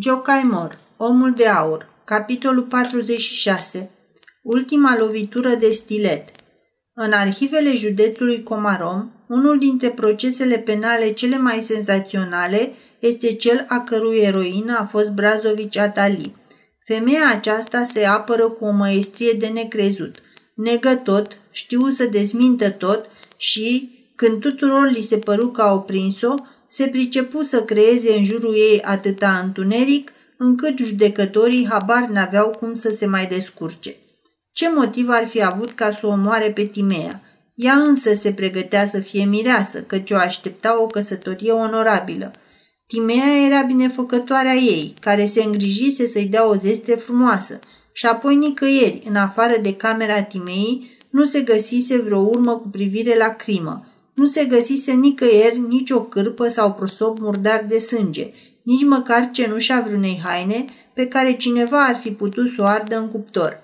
Jocaimor, Omul de Aur, capitolul 46, Ultima lovitură de stilet. În arhivele județului Comarom, unul dintre procesele penale cele mai senzaționale este cel a cărui eroină a fost Brazovici Atali. Femeia aceasta se apără cu o măestrie de necrezut. Negă tot, știu să dezmintă tot și, când tuturor li se păru că au prins-o, se pricepu să creeze în jurul ei atâta întuneric, încât judecătorii habar n-aveau cum să se mai descurce. Ce motiv ar fi avut ca să o omoare pe Timea? Ea însă se pregătea să fie mireasă, căci o aștepta o căsătorie onorabilă. Timea era binefăcătoarea ei, care se îngrijise să-i dea o zestre frumoasă, și apoi nicăieri, în afară de camera Timeii, nu se găsise vreo urmă cu privire la crimă, nu se găsise nicăieri nici o cârpă sau prosop murdar de sânge, nici măcar cenușa vreunei haine pe care cineva ar fi putut să o ardă în cuptor.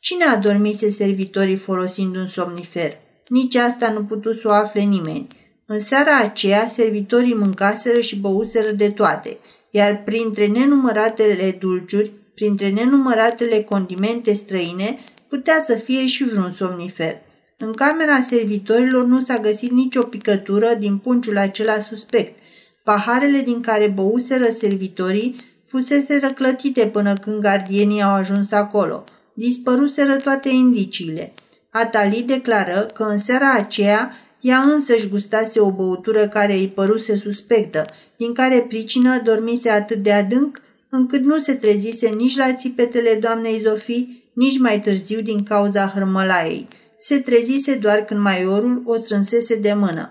Cine adormise servitorii folosind un somnifer? Nici asta nu putut să o afle nimeni. În seara aceea, servitorii mâncaseră și băuseră de toate, iar printre nenumăratele dulciuri, printre nenumăratele condimente străine, putea să fie și vreun somnifer. În camera servitorilor nu s-a găsit nicio picătură din punciul acela suspect. Paharele din care băuseră servitorii fusese răclătite până când gardienii au ajuns acolo. Dispăruseră toate indiciile. Atali declară că în seara aceea ea însăși gustase o băutură care îi păruse suspectă, din care pricină dormise atât de adânc încât nu se trezise nici la țipetele doamnei Zofii, nici mai târziu din cauza hărmălaiei se trezise doar când maiorul o strânsese de mână.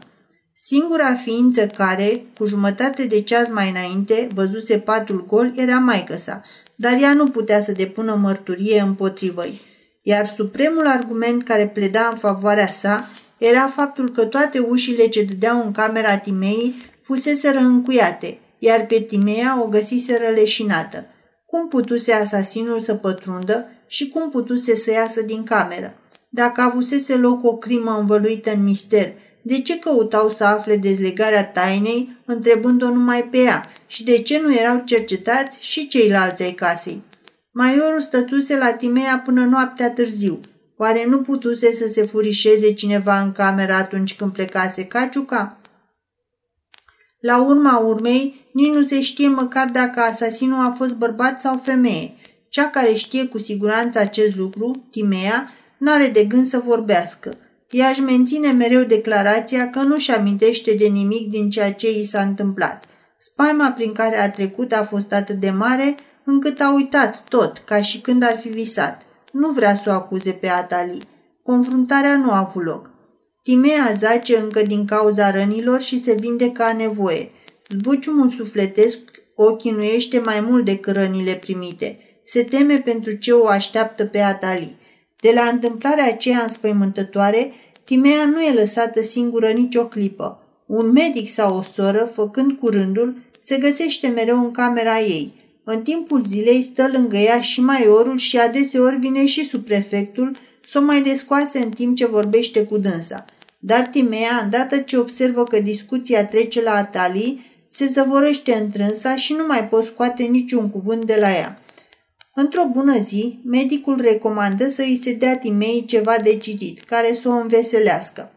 Singura ființă care, cu jumătate de ceas mai înainte, văzuse patul gol era maică sa, dar ea nu putea să depună mărturie împotrivă -i. Iar supremul argument care pleda în favoarea sa era faptul că toate ușile ce dădeau în camera Timei fusese încuiate, iar pe Timea o găsise răleșinată. Cum putuse asasinul să pătrundă și cum putuse să iasă din cameră? Dacă avusese loc o crimă învăluită în mister, de ce căutau să afle dezlegarea tainei, întrebând-o numai pe ea? Și de ce nu erau cercetați și ceilalți ai casei? Maiorul stătuse la Timea până noaptea târziu. Oare nu putuse să se furișeze cineva în cameră atunci când plecase Caciuca? La urma urmei, nici nu se știe măcar dacă asasinul a fost bărbat sau femeie. Cea care știe cu siguranță acest lucru, Timea, n-are de gând să vorbească. Ea își menține mereu declarația că nu-și amintește de nimic din ceea ce i s-a întâmplat. Spaima prin care a trecut a fost atât de mare încât a uitat tot, ca și când ar fi visat. Nu vrea să o acuze pe Atali. Confruntarea nu a avut loc. Timea zace încă din cauza rănilor și se vinde ca nevoie. Zbuciumul sufletesc o chinuiește mai mult decât rănile primite. Se teme pentru ce o așteaptă pe Atali. De la întâmplarea aceea înspăimântătoare, Timea nu e lăsată singură nicio clipă. Un medic sau o soră, făcând curândul, se găsește mereu în camera ei. În timpul zilei stă lângă ea și maiorul și adeseori vine și subprefectul să o mai descoase în timp ce vorbește cu dânsa. Dar Timea, îndată ce observă că discuția trece la Atali, se zăvorăște întrânsa și nu mai pot scoate niciun cuvânt de la ea. Într-o bună zi, medicul recomandă să îi se dea Timei ceva de citit, care să o înveselească.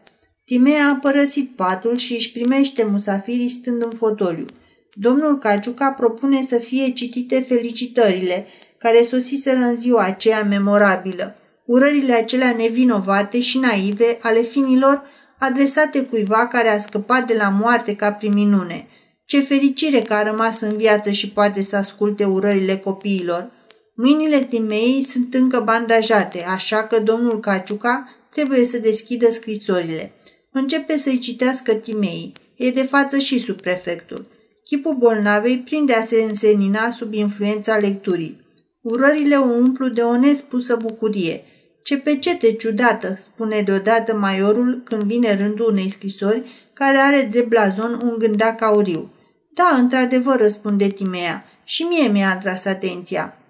Timea a părăsit patul și își primește musafirii stând în fotoliu. Domnul Caciuca propune să fie citite felicitările, care sosiseră în ziua aceea memorabilă. Urările acelea nevinovate și naive ale finilor adresate cuiva care a scăpat de la moarte ca prin minune. Ce fericire că a rămas în viață și poate să asculte urările copiilor – Mâinile Timei sunt încă bandajate, așa că domnul Caciuca trebuie să deschidă scrisorile. Începe să-i citească Timei. E de față și sub prefectul. Chipul bolnavei prinde a se însenina sub influența lecturii. Urările o umplu de o nespusă bucurie. Ce pecete ciudată, spune deodată maiorul când vine rândul unei scrisori care are drept blazon un gândac auriu. Da, într-adevăr, răspunde Timea, și mie mi-a atras atenția.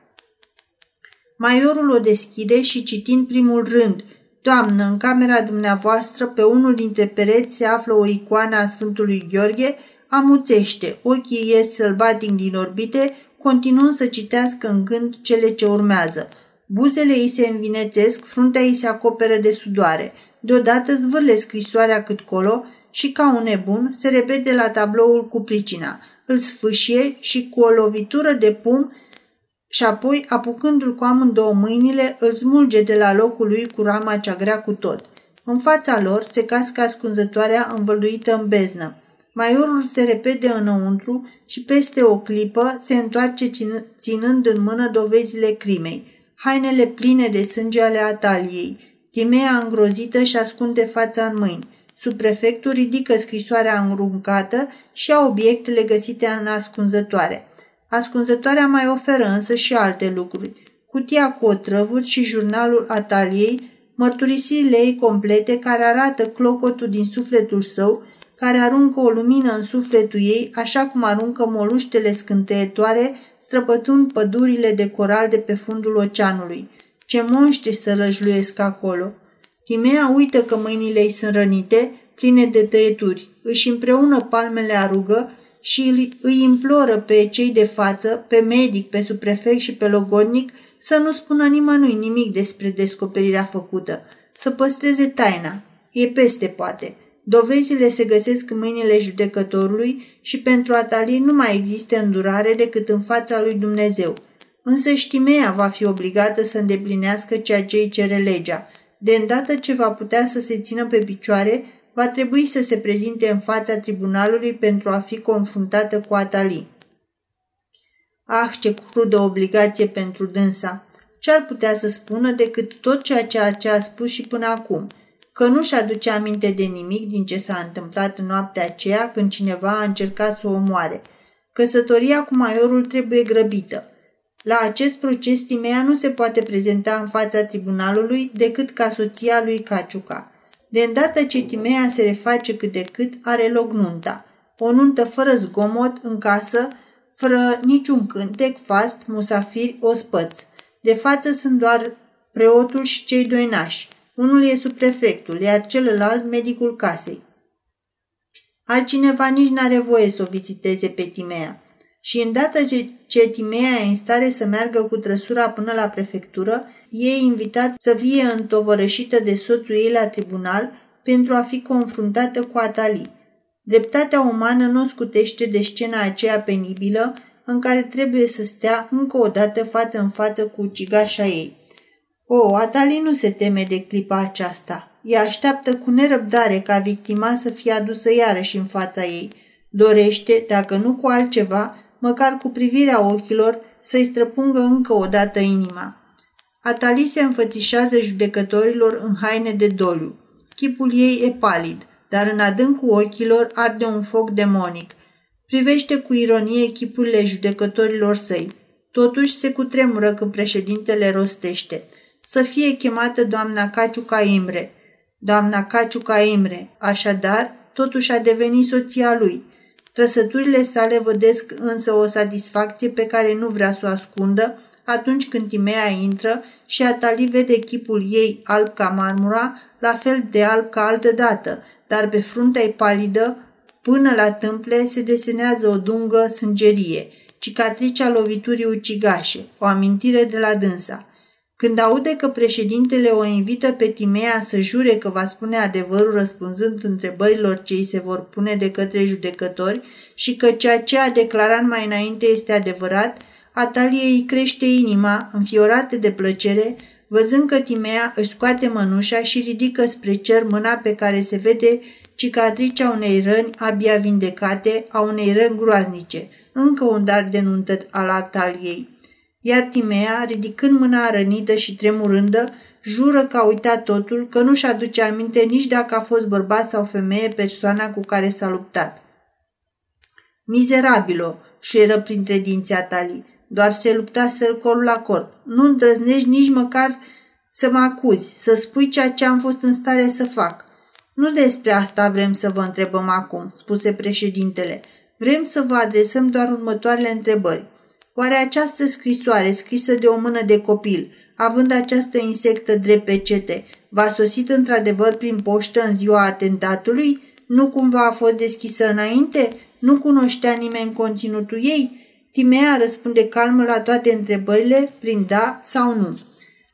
Maiorul o deschide și citind primul rând, Doamnă, în camera dumneavoastră, pe unul dintre pereți se află o icoană a Sfântului Gheorghe, amuțește, ochii ies sălbatic din orbite, continuând să citească în gând cele ce urmează. Buzele îi se învinețesc, fruntea îi se acoperă de sudoare. Deodată zvârle scrisoarea cât colo și, ca un nebun, se repede la tabloul cu pricina. Îl sfâșie și, cu o lovitură de pum, și apoi, apucându-l cu amândouă mâinile, îl smulge de la locul lui cu rama cea grea cu tot. În fața lor se cască ascunzătoarea învăluită în beznă. Maiorul se repede înăuntru și peste o clipă se întoarce ținând în mână dovezile crimei, hainele pline de sânge ale Ataliei. Timea îngrozită și ascunde fața în mâini. Subprefectul ridică scrisoarea înruncată și a obiectele găsite în ascunzătoare. Ascunzătoarea mai oferă însă și alte lucruri. Cutia cu otrăvuri și jurnalul Ataliei, mărturisirile ei complete care arată clocotul din sufletul său, care aruncă o lumină în sufletul ei, așa cum aruncă moluștele scânteietoare, străpătând pădurile de coral de pe fundul oceanului. Ce monștri să lăjluiesc acolo! Timea uită că mâinile ei sunt rănite, pline de tăieturi. Își împreună palmele arugă și îi imploră pe cei de față, pe medic, pe suprefect și pe logodnic, să nu spună nimănui nimic despre descoperirea făcută, să păstreze taina. E peste, poate. Dovezile se găsesc în mâinile judecătorului și pentru Atali nu mai există îndurare decât în fața lui Dumnezeu. Însă știmea va fi obligată să îndeplinească ceea ce îi cere legea. De îndată ce va putea să se țină pe picioare, va trebui să se prezinte în fața tribunalului pentru a fi confruntată cu Atali. Ah, ce crudă obligație pentru dânsa! Ce ar putea să spună decât tot ceea ce a spus și până acum – că nu-și aduce aminte de nimic din ce s-a întâmplat în noaptea aceea când cineva a încercat să o omoare. Căsătoria cu maiorul trebuie grăbită. La acest proces Timea nu se poate prezenta în fața tribunalului decât ca soția lui Caciuca. De îndată ce Timea se reface cât de cât, are loc nunta. O nuntă fără zgomot, în casă, fără niciun cântec, fast, musafiri, ospăți. De față sunt doar preotul și cei doi nași. Unul e subprefectul, iar celălalt medicul casei. Altcineva nici n-are voie să o viziteze pe Timea. Și îndată ce, ce Timea e în stare să meargă cu trăsura până la prefectură, e invitat să fie întovărășită de soțul ei la tribunal pentru a fi confruntată cu Atali. Dreptatea umană nu scutește de scena aceea penibilă în care trebuie să stea încă o dată față în față cu ucigașa ei. O, Atali nu se teme de clipa aceasta. Ea așteaptă cu nerăbdare ca victima să fie adusă iarăși în fața ei. Dorește, dacă nu cu altceva, măcar cu privirea ochilor, să-i străpungă încă o dată inima. Atali se înfățișează judecătorilor în haine de doliu. Chipul ei e palid, dar în adâncul ochilor arde un foc demonic. Privește cu ironie chipurile judecătorilor săi. Totuși se cutremură când președintele rostește – să fie chemată doamna Caciuca Imre. Doamna Caciuca Imre, așadar, totuși a devenit soția lui. Trăsăturile sale vădesc însă o satisfacție pe care nu vrea să o ascundă atunci când Timea intră și Atali vede chipul ei alb ca marmura, la fel de alb ca altă dată, dar pe fruntea ei palidă, până la tâmple, se desenează o dungă sângerie, cicatricea loviturii ucigașe, o amintire de la dânsa. Când aude că președintele o invită pe Timea să jure că va spune adevărul răspunzând întrebărilor ce îi se vor pune de către judecători și că ceea ce a declarat mai înainte este adevărat, Atalie îi crește inima, înfiorată de plăcere, văzând că Timea își scoate mănușa și ridică spre cer mâna pe care se vede cicatricea unei răni abia vindecate, a unei răni groaznice, încă un dar de nuntă al Ataliei iar Timea, ridicând mâna rănită și tremurândă, jură că a uitat totul, că nu-și aduce aminte nici dacă a fost bărbat sau femeie persoana cu care s-a luptat. Mizerabilo, șuieră printre dinții Atali, doar se lupta să corul la corp. Nu îndrăznești nici măcar să mă acuzi, să spui ceea ce am fost în stare să fac. Nu despre asta vrem să vă întrebăm acum, spuse președintele. Vrem să vă adresăm doar următoarele întrebări. Oare această scrisoare, scrisă de o mână de copil, având această insectă drept pecete, v-a sosit într-adevăr prin poștă în ziua atentatului? Nu cumva a fost deschisă înainte? Nu cunoștea nimeni conținutul ei? Timea răspunde calmă la toate întrebările prin da sau nu.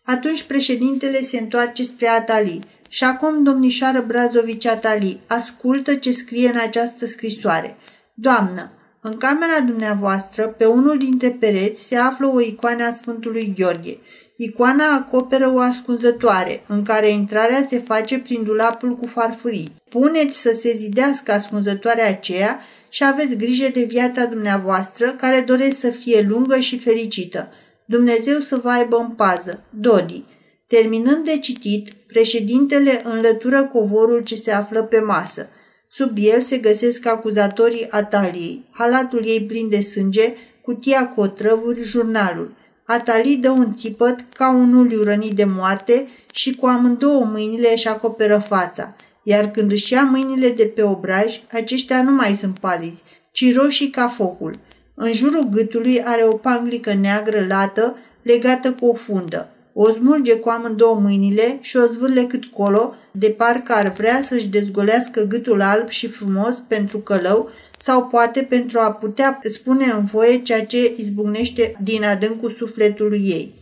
Atunci președintele se întoarce spre Atali. Și acum, domnișoară Brazovici Atali, ascultă ce scrie în această scrisoare. Doamnă, în camera dumneavoastră, pe unul dintre pereți, se află o icoană a Sfântului Gheorghe. Icoana acoperă o ascunzătoare, în care intrarea se face prin dulapul cu farfurii. Puneți să se zidească ascunzătoarea aceea și aveți grijă de viața dumneavoastră, care doresc să fie lungă și fericită. Dumnezeu să vă aibă în pază. Dodi. Terminând de citit, președintele înlătură covorul ce se află pe masă. Sub el se găsesc acuzatorii Ataliei, halatul ei plin de sânge, cutia cu otrăvuri, jurnalul. Atali dă un țipăt ca un uliu rănit de moarte și cu amândouă mâinile își acoperă fața, iar când își ia mâinile de pe obraj, aceștia nu mai sunt palizi, ci roșii ca focul. În jurul gâtului are o panglică neagră lată legată cu o fundă. O smulge cu amândouă mâinile și o zvârle cât colo, de parcă ar vrea să-și dezgolească gâtul alb și frumos pentru călău sau poate pentru a putea spune în voie ceea ce izbucnește din adâncul sufletului ei.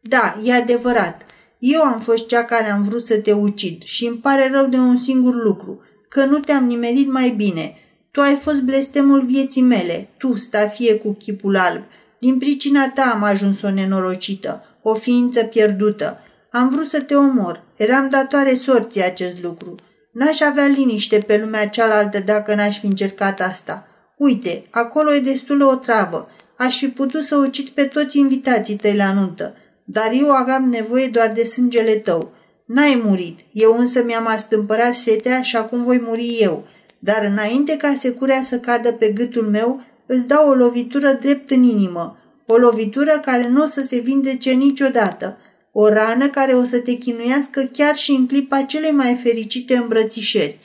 Da, e adevărat. Eu am fost cea care am vrut să te ucid și îmi pare rău de un singur lucru, că nu te-am nimerit mai bine. Tu ai fost blestemul vieții mele, tu, stafie cu chipul alb. Din pricina ta am ajuns o nenorocită, o ființă pierdută. Am vrut să te omor, eram datoare sorții acest lucru. N-aș avea liniște pe lumea cealaltă dacă n-aș fi încercat asta. Uite, acolo e destul o travă. Aș fi putut să ucid pe toți invitații tăi la nuntă, dar eu aveam nevoie doar de sângele tău. N-ai murit, eu însă mi-am astâmpărat setea și acum voi muri eu. Dar înainte ca securea să cadă pe gâtul meu, îți dau o lovitură drept în inimă. O lovitură care nu o să se vindece niciodată. O rană care o să te chinuiască chiar și în clipa cele mai fericite îmbrățișări.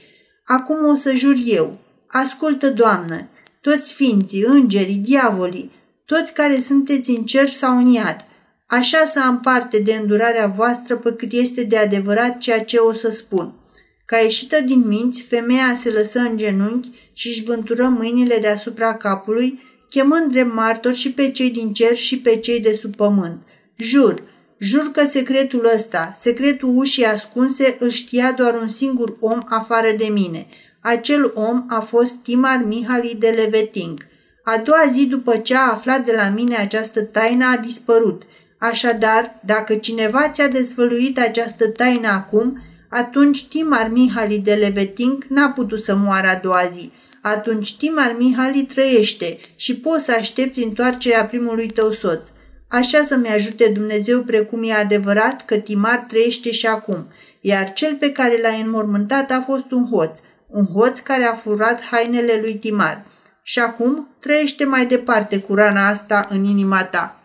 Acum o să jur eu. Ascultă, Doamnă, toți ființii, îngerii, diavolii, toți care sunteți în cer sau în iad, așa să am parte de îndurarea voastră pe cât este de adevărat ceea ce o să spun. Ca ieșită din minți, femeia se lăsă în genunchi și își vântură mâinile deasupra capului, chemând drept martori și pe cei din cer și pe cei de sub pământ. Jur, Jur că secretul ăsta, secretul ușii ascunse, îl știa doar un singur om afară de mine. Acel om a fost Timar Mihali de Leveting. A doua zi după ce a aflat de la mine această taină a dispărut. Așadar, dacă cineva ți-a dezvăluit această taină acum, atunci Timar Mihali de Leveting n-a putut să moară a doua zi. Atunci Timar Mihali trăiește și poți să aștepți întoarcerea primului tău soț. Așa să-mi ajute Dumnezeu precum e adevărat că Timar trăiește și acum, iar cel pe care l-a înmormântat a fost un hoț, un hoț care a furat hainele lui Timar. Și acum trăiește mai departe cu rana asta în inima ta.